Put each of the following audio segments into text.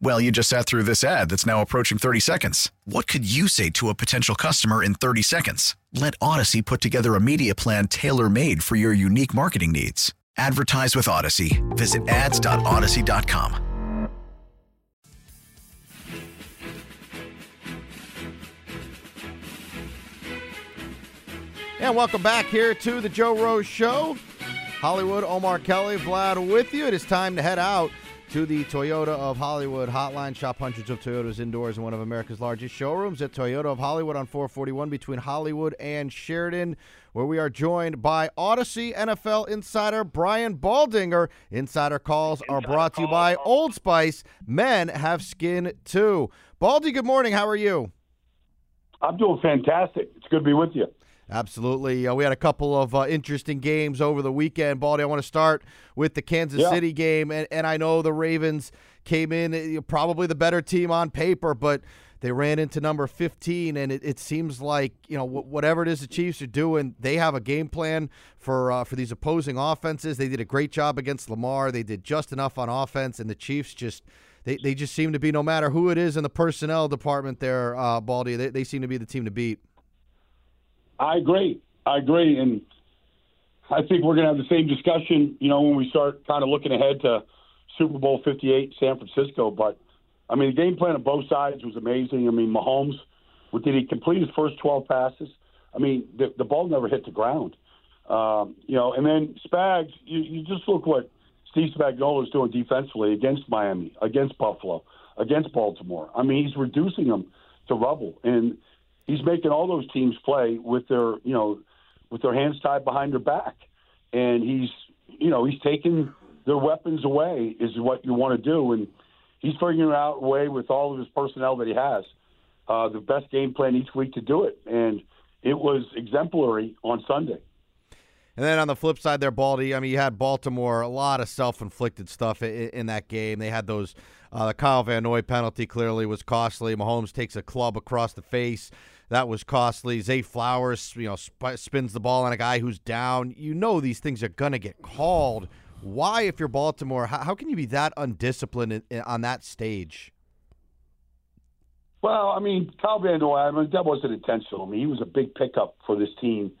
Well, you just sat through this ad that's now approaching 30 seconds. What could you say to a potential customer in 30 seconds? Let Audacy put together a media plan tailor made for your unique marketing needs. Advertise with Audacy. Visit ads.audacy.com. And welcome back here to the Joe Rose Show. Hollywood, Omar Kelly, Vlad with you. It is time to head out to the Toyota of Hollywood hotline. Shop hundreds of Toyotas indoors in one of America's largest showrooms at Toyota of Hollywood on 441 between Hollywood and Sheridan, where we are joined by Audacy NFL insider Brian Baldinger. Insider calls are brought to you by Old Spice. Men have skin too. Baldy, good morning. How are you? I'm doing fantastic. It's good to be with you. Absolutely. Uh, we had a couple of uh, interesting games over the weekend. Baldy, I want to start with the Kansas Yeah. City game. And, and I know the Ravens came in uh, probably the better team on paper, but they ran into number 15. And it, it seems like, you know, wh- whatever it is the Chiefs are doing, they have a game plan for, uh, for these opposing offenses. They did a great job against Lamar. They did just enough on offense, and the Chiefs just. They, they just seem to be no matter who it is in the personnel department there, uh, Baldy. They, they seem to be the team to beat. I agree. I agree, and I think we're going to have the same discussion. You know, when we start kind of looking ahead to Super Bowl Fifty Eight, San Francisco. But I mean, the game plan on both sides was amazing. I mean, Mahomes, did he complete his first twelve passes? I mean, the, the ball never hit the ground. Um, you know, and then Spags, you, you just look what Steve Spagnuolo is doing defensively against Miami, against Buffalo, against Baltimore. I mean, he's reducing them to rubble, and he's making all those teams play with their, you know, with their hands tied behind their back, and he's, you know, he's taking their weapons away is what you want to do, and he's figuring out a way with all of his personnel that he has, uh, the best game plan each week to do it, and it was exemplary on Sunday. And then on the flip side, there, Baldy. I mean, you had Baltimore, a lot of self-inflicted stuff in, in that game. They had those. Uh, the Kyle Van Noy penalty clearly was costly. Mahomes takes a club across the face. That was costly. Zay Flowers, you know, sp- spins the ball on a guy who's down. You know these things are gonna get called. Why, if you're Baltimore, how, how can you be that undisciplined in, in, on that stage? Well, I mean, Kyle Van Noy, I mean, that wasn't intentional. I mean, he was a big pickup for this team.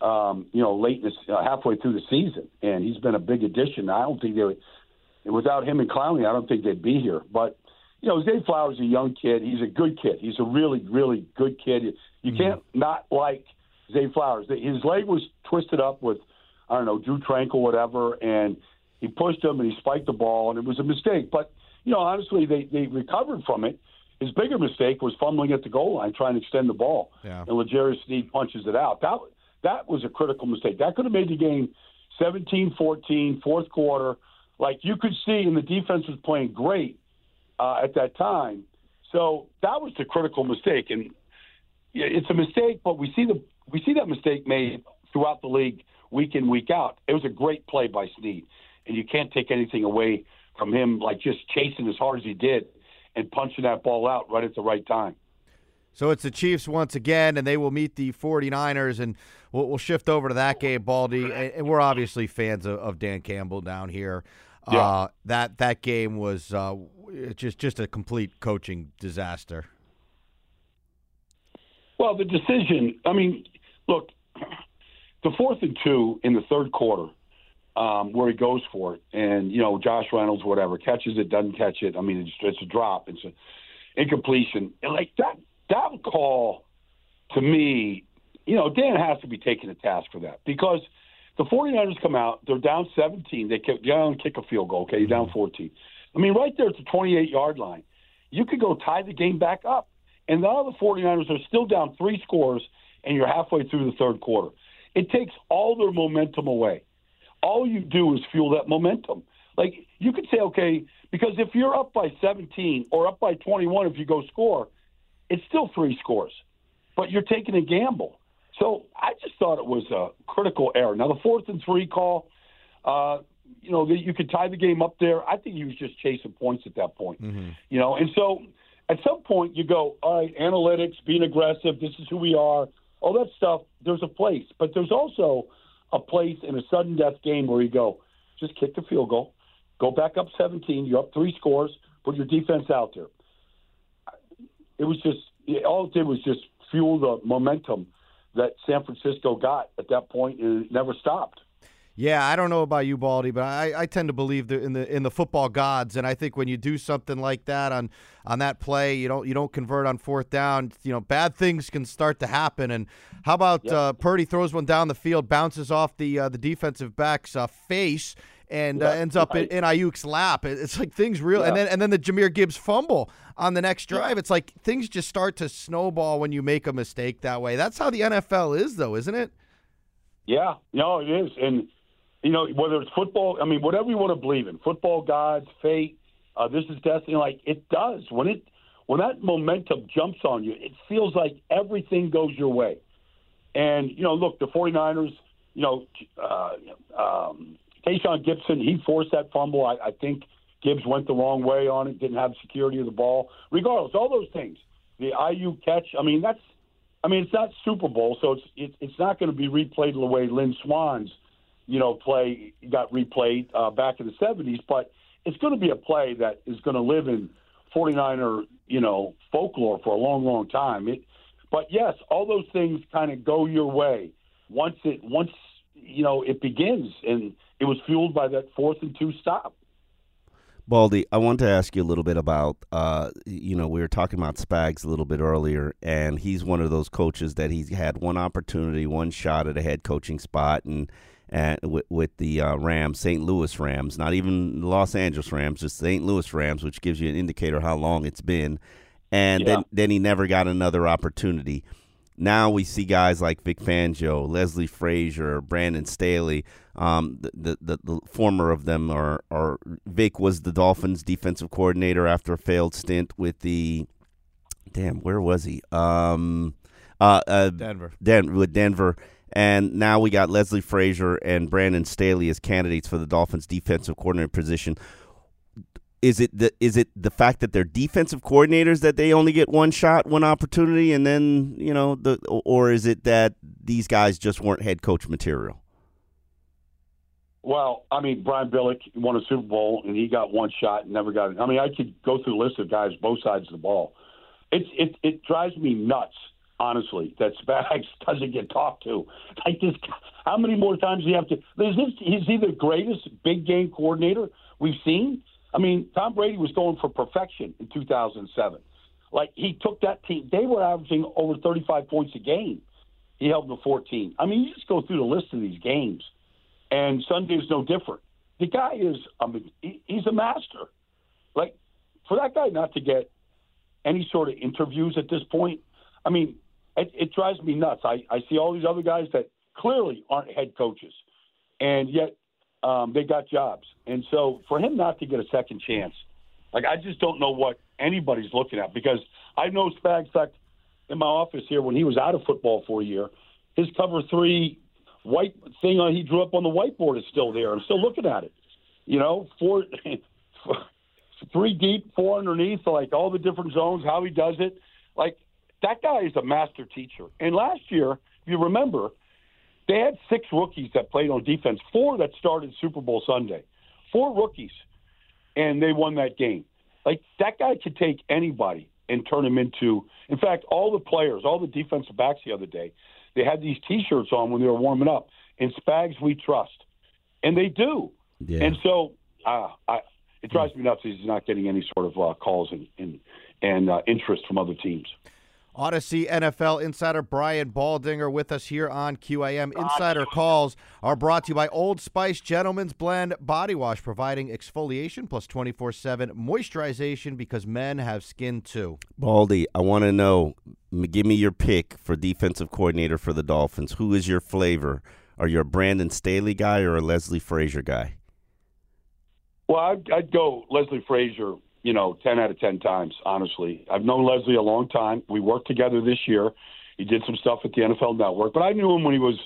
Um, you know, late in uh, halfway through the season, and he's been a big addition. I don't think they would, without him and Clowney, I don't think they'd be here. But you know, Zay Flowers is a young kid. He's a good kid. He's a really, really good kid. You mm-hmm. can't not like Zay Flowers. His leg was twisted up with, I don't know, Drue Tranquill, whatever, and he pushed him and he spiked the ball, and it was a mistake. But you know, honestly, they they recovered from it. His bigger mistake was fumbling at the goal line, trying to extend the ball, Yeah. and L'Jarius Sneed punches it out. That that was a critical mistake. That could have made the game 17-14, fourth quarter. Like you could see, and the defense was playing great uh, at that time. So that was the critical mistake, and it's a mistake. But we see the we see that mistake made throughout the league, week in week out. It was a great play by Sneed, and you can't take anything away from him, like just chasing as hard as he did and punching that ball out right at the right time. So it's the Chiefs once again, and they will meet the 49ers, and we'll, we'll shift over to that game, Baldy. And, we're obviously fans of, of Dan Campbell down here. Yeah. Uh, that that game was uh, just just a complete coaching disaster. Well, the decision. I mean, look, the fourth and two in the third quarter, um, where he goes for it, and you know Josh Reynolds, whatever, catches it, doesn't catch it. I mean, it's, it's a drop, it's an incompletion, and like that that call to me you know, Dan has to be taking a task for that because the 49ers come out, they're down 17. They kick, down kick a field goal. Okay, you're down mm-hmm. 14. I mean, right there at the 28 yard line, you could go tie the game back up. And now the 49ers are still down three scores, and you're halfway through the third quarter. It takes all their momentum away. All you do is fuel that momentum. Like, you could say, okay, because if you're up by 17 or up by 21 if you go score, it's still three scores. But you're taking a gamble. So I just thought it was a critical error. Now, the fourth and three call, uh, you know, you could tie the game up there. I think he was just chasing points at that point. Mm-hmm. You know, and so at some point you go, all right, analytics, being aggressive, this is who we are, all that stuff. There's a place, but there's also a place in a sudden death game where you go, just kick the field goal, go back up 17, you're up three scores, put your defense out there. It was just all it did was just fuel the momentum that San Francisco got at that point, it never stopped. Yeah, I don't know about you, Baldy, but I, I tend to believe in the in the football gods, and I think when you do something like that on on that play, you don't you don't convert on fourth down. You know, bad things can start to happen. And how about uh, Purdy throws one down the field, bounces off the uh, the defensive back's uh, face, and uh, ends up in, in Aiyuk's lap. It's like things real, yeah. and then and then the Jahmyr Gibbs fumble on the next drive. It's like things just start to snowball when you make a mistake that way. That's how the NFL is, though, isn't it? Yeah, no, it is, and you know, whether it's football, I mean, whatever you want to believe in, football gods, fate, uh, this is destiny. Like it does when it when that momentum jumps on you, it feels like everything goes your way. And you know, look, the 49ers, you know, uh, um, Tashaun Gipson, he forced that fumble. I, I think Gibbs went the wrong way on it, didn't have security of the ball. Regardless, all those things, the Aiyuk catch. I mean, that's. I mean, it's not Super Bowl, so it's it, it's not going to be replayed the way Lynn Swann's you know, play got replayed uh, back in the 70s, but it's going to be a play that is going to live in 49er, you know, folklore for a long, long time. It, but yes, all those things kind of go your way once it once you know it begins, and it was fueled by that fourth and two stop. Baldy, I want to ask you a little bit about, uh, you know, we were talking about Spags a little bit earlier, and he's one of those coaches that he's had one opportunity, one shot at a head coaching spot, and at, with, with the uh, Rams, St. Louis Rams, not even Los Angeles Rams, just St. Louis Rams, which gives you an indicator how long it's been. And yeah. then, then he never got another opportunity. Now we see guys like Vic Fangio, Leslie Frazier, Brandon Staley. Um, the, the, the, former of them are, are Vic was the Dolphins defensive coordinator after a failed stint with the damn where was he? Um, uh, uh, Denver. Den- with Denver and now we got Leslie Frazier and Brandon Staley as candidates for the Dolphins defensive coordinator position. Is it the is it the fact that they're defensive coordinators that they only get one shot, one opportunity, and then you know the, or is it that these guys just weren't head coach material? Well, I mean, Brian Billick won a Super Bowl and he got one shot and never got it. I mean, I could go through a list of guys both sides of the ball. It's it it drives me nuts honestly, that Spags doesn't get talked to. Like this, how many more times do you have to? Is this is he the greatest big game coordinator we've seen? I mean, Tom Brady was going for perfection in 2007. Like he took that team; they were averaging over 35 points a game. He held them to 14. I mean, you just go through the list of these games, and Sunday is no different. The guy is, I mean, he's a master. Like for that guy not to get any sort of interviews at this point, I mean, it, it drives me nuts. I, I see all these other guys that clearly aren't head coaches, and yet um, they got jobs. And so for him not to get a second chance, like I just don't know what anybody's looking at because I know Spags. In in my office here when he was out of football for a year, his cover three white thing he drew up on the whiteboard is still there. I'm still looking at it. You know, four, three deep, four underneath, like all the different zones, how he does it. Like that guy is a master teacher. And last year, if you remember, they had six rookies that played on defense, four that started Super Bowl Sunday, four rookies, and they won that game. Like that guy could take anybody and turn him into. In fact, all the players, all the defensive backs the other day, they had these T-shirts on when they were warming up. And Spags, we trust, and they do. Yeah. And so, uh, I, it drives me nuts. He's not getting any sort of uh, calls and and, and uh, interest from other teams. Audacy NFL insider Brian Baldinger with us here on QAM. Insider calls are brought to you by Old Spice Gentleman's Blend Body Wash, providing exfoliation plus 24 7 moisturization because men have skin too. Baldy, I want to know give me your pick for defensive coordinator for the Dolphins. Who is your flavor? Are you a Brandon Staley guy or a Leslie Frazier guy? Well, I'd, I'd go Leslie Frazier you know, 10 out of 10 times, honestly. I've known Leslie a long time. We worked together this year. He did some stuff at the NFL Network, but I knew him when he was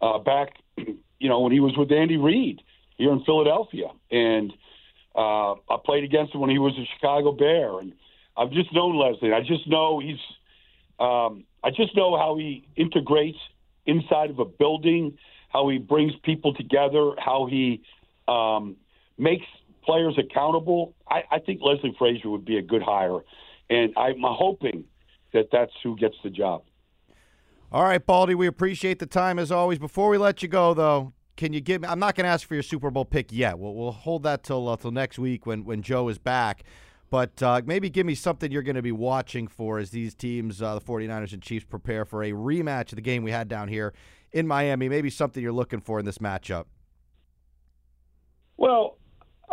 uh, back, you know, when he was with Andy Reid here in Philadelphia. And uh, I played against him when he was a Chicago Bear. And I've just known Leslie. I just know he's, um, I just know how he integrates inside of a building, how he brings people together, how he um, makes players accountable, I, I think Leslie Frazier would be a good hire, and I'm hoping that that's who gets the job. All right, Baldy, we appreciate the time as always. Before we let you go, though, can you give me? I'm not going to ask for your Super Bowl pick yet. We'll, we'll hold that till uh, till next week when when Joe is back. But uh, maybe give me something you're going to be watching for as these teams, uh, the 49ers and Chiefs, prepare for a rematch of the game we had down here in Miami. Maybe something you're looking for in this matchup. Well,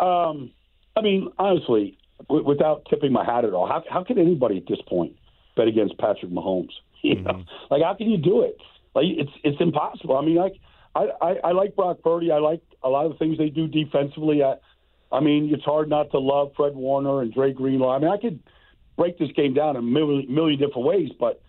um, I mean, honestly, w- without tipping my hat at all, how how can anybody at this point bet against Patrick Mahomes? You know, mm-hmm. like how can you do it? Like it's it's impossible. I mean, like I, I I like Brock Purdy. I like a lot of the things they do defensively. I, I mean, it's hard not to love Fred Warner and Dre Greenlaw. I mean, I could break this game down in a million, million different ways, but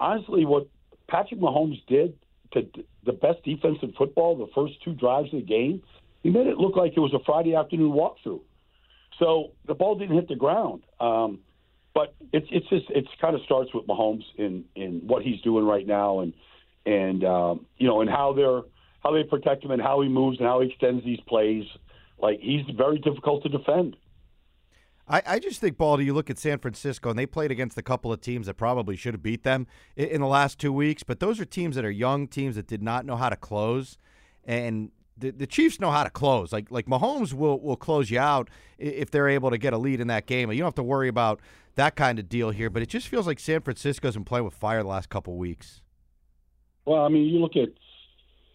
honestly, what Patrick Mahomes did to the best defense in football, the first two drives of the game, he made it look like it was a Friday afternoon walkthrough. So the ball didn't hit the ground. Um, but it's it's just it's kind of starts with Mahomes in in what he's doing right now and and um, you know and how they're how they protect him and how he moves and how he extends these plays. Like he's very difficult to defend. I, I just think, Baldy, you look at San Francisco and they played against a couple of teams that probably should have beat them in, in the last two weeks, but those are teams that are young teams that did not know how to close. And the, the Chiefs know how to close. Like like Mahomes will will close you out if they're able to get a lead in that game. You don't have to worry about that kind of deal here. But it just feels like San Francisco's been playing with fire the last couple weeks. Well, I mean, you look at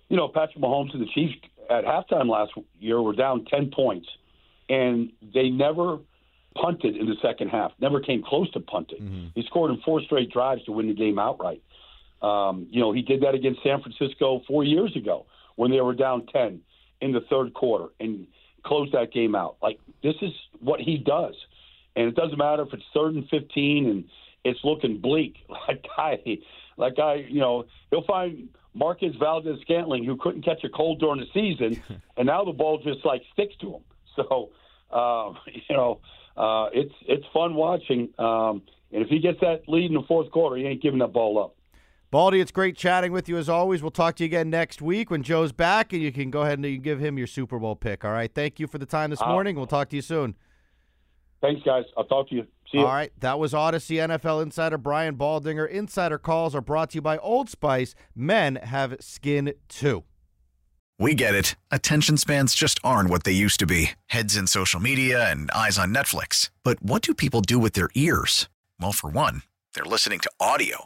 you know Patrick Mahomes and the Chiefs at halftime last year were down ten points, and they never punted in the second half. Never came close to punting. Mm-hmm. He scored in four straight drives to win the game outright. Um, you know, he did that against San Francisco four years ago when they were down 10 in the third quarter and close that game out. Like, this is what he does. And it doesn't matter if it's third and 15 and it's looking bleak. Like, I, like I, you know, he'll find Marquez Valdes Scantling who couldn't catch a cold during the season, and now the ball just like sticks to him. So, uh, you know, uh, it's it's fun watching. Um, and if he gets that lead in the fourth quarter, he ain't giving that ball up. Baldy, it's great chatting with you as always. We'll talk to you again next week when Joe's back, and you can go ahead and give him your Super Bowl pick. All right. Thank you for the time this uh, morning. We'll talk to you soon. Thanks, guys. I'll talk to you. See you. All right. That was Audacy NFL insider Brian Baldinger. Insider calls are brought to you by Old Spice. Men have skin too. We get it. Attention spans just aren't what they used to be heads in social media and eyes on Netflix. But what do people do with their ears? Well, for one, they're listening to audio.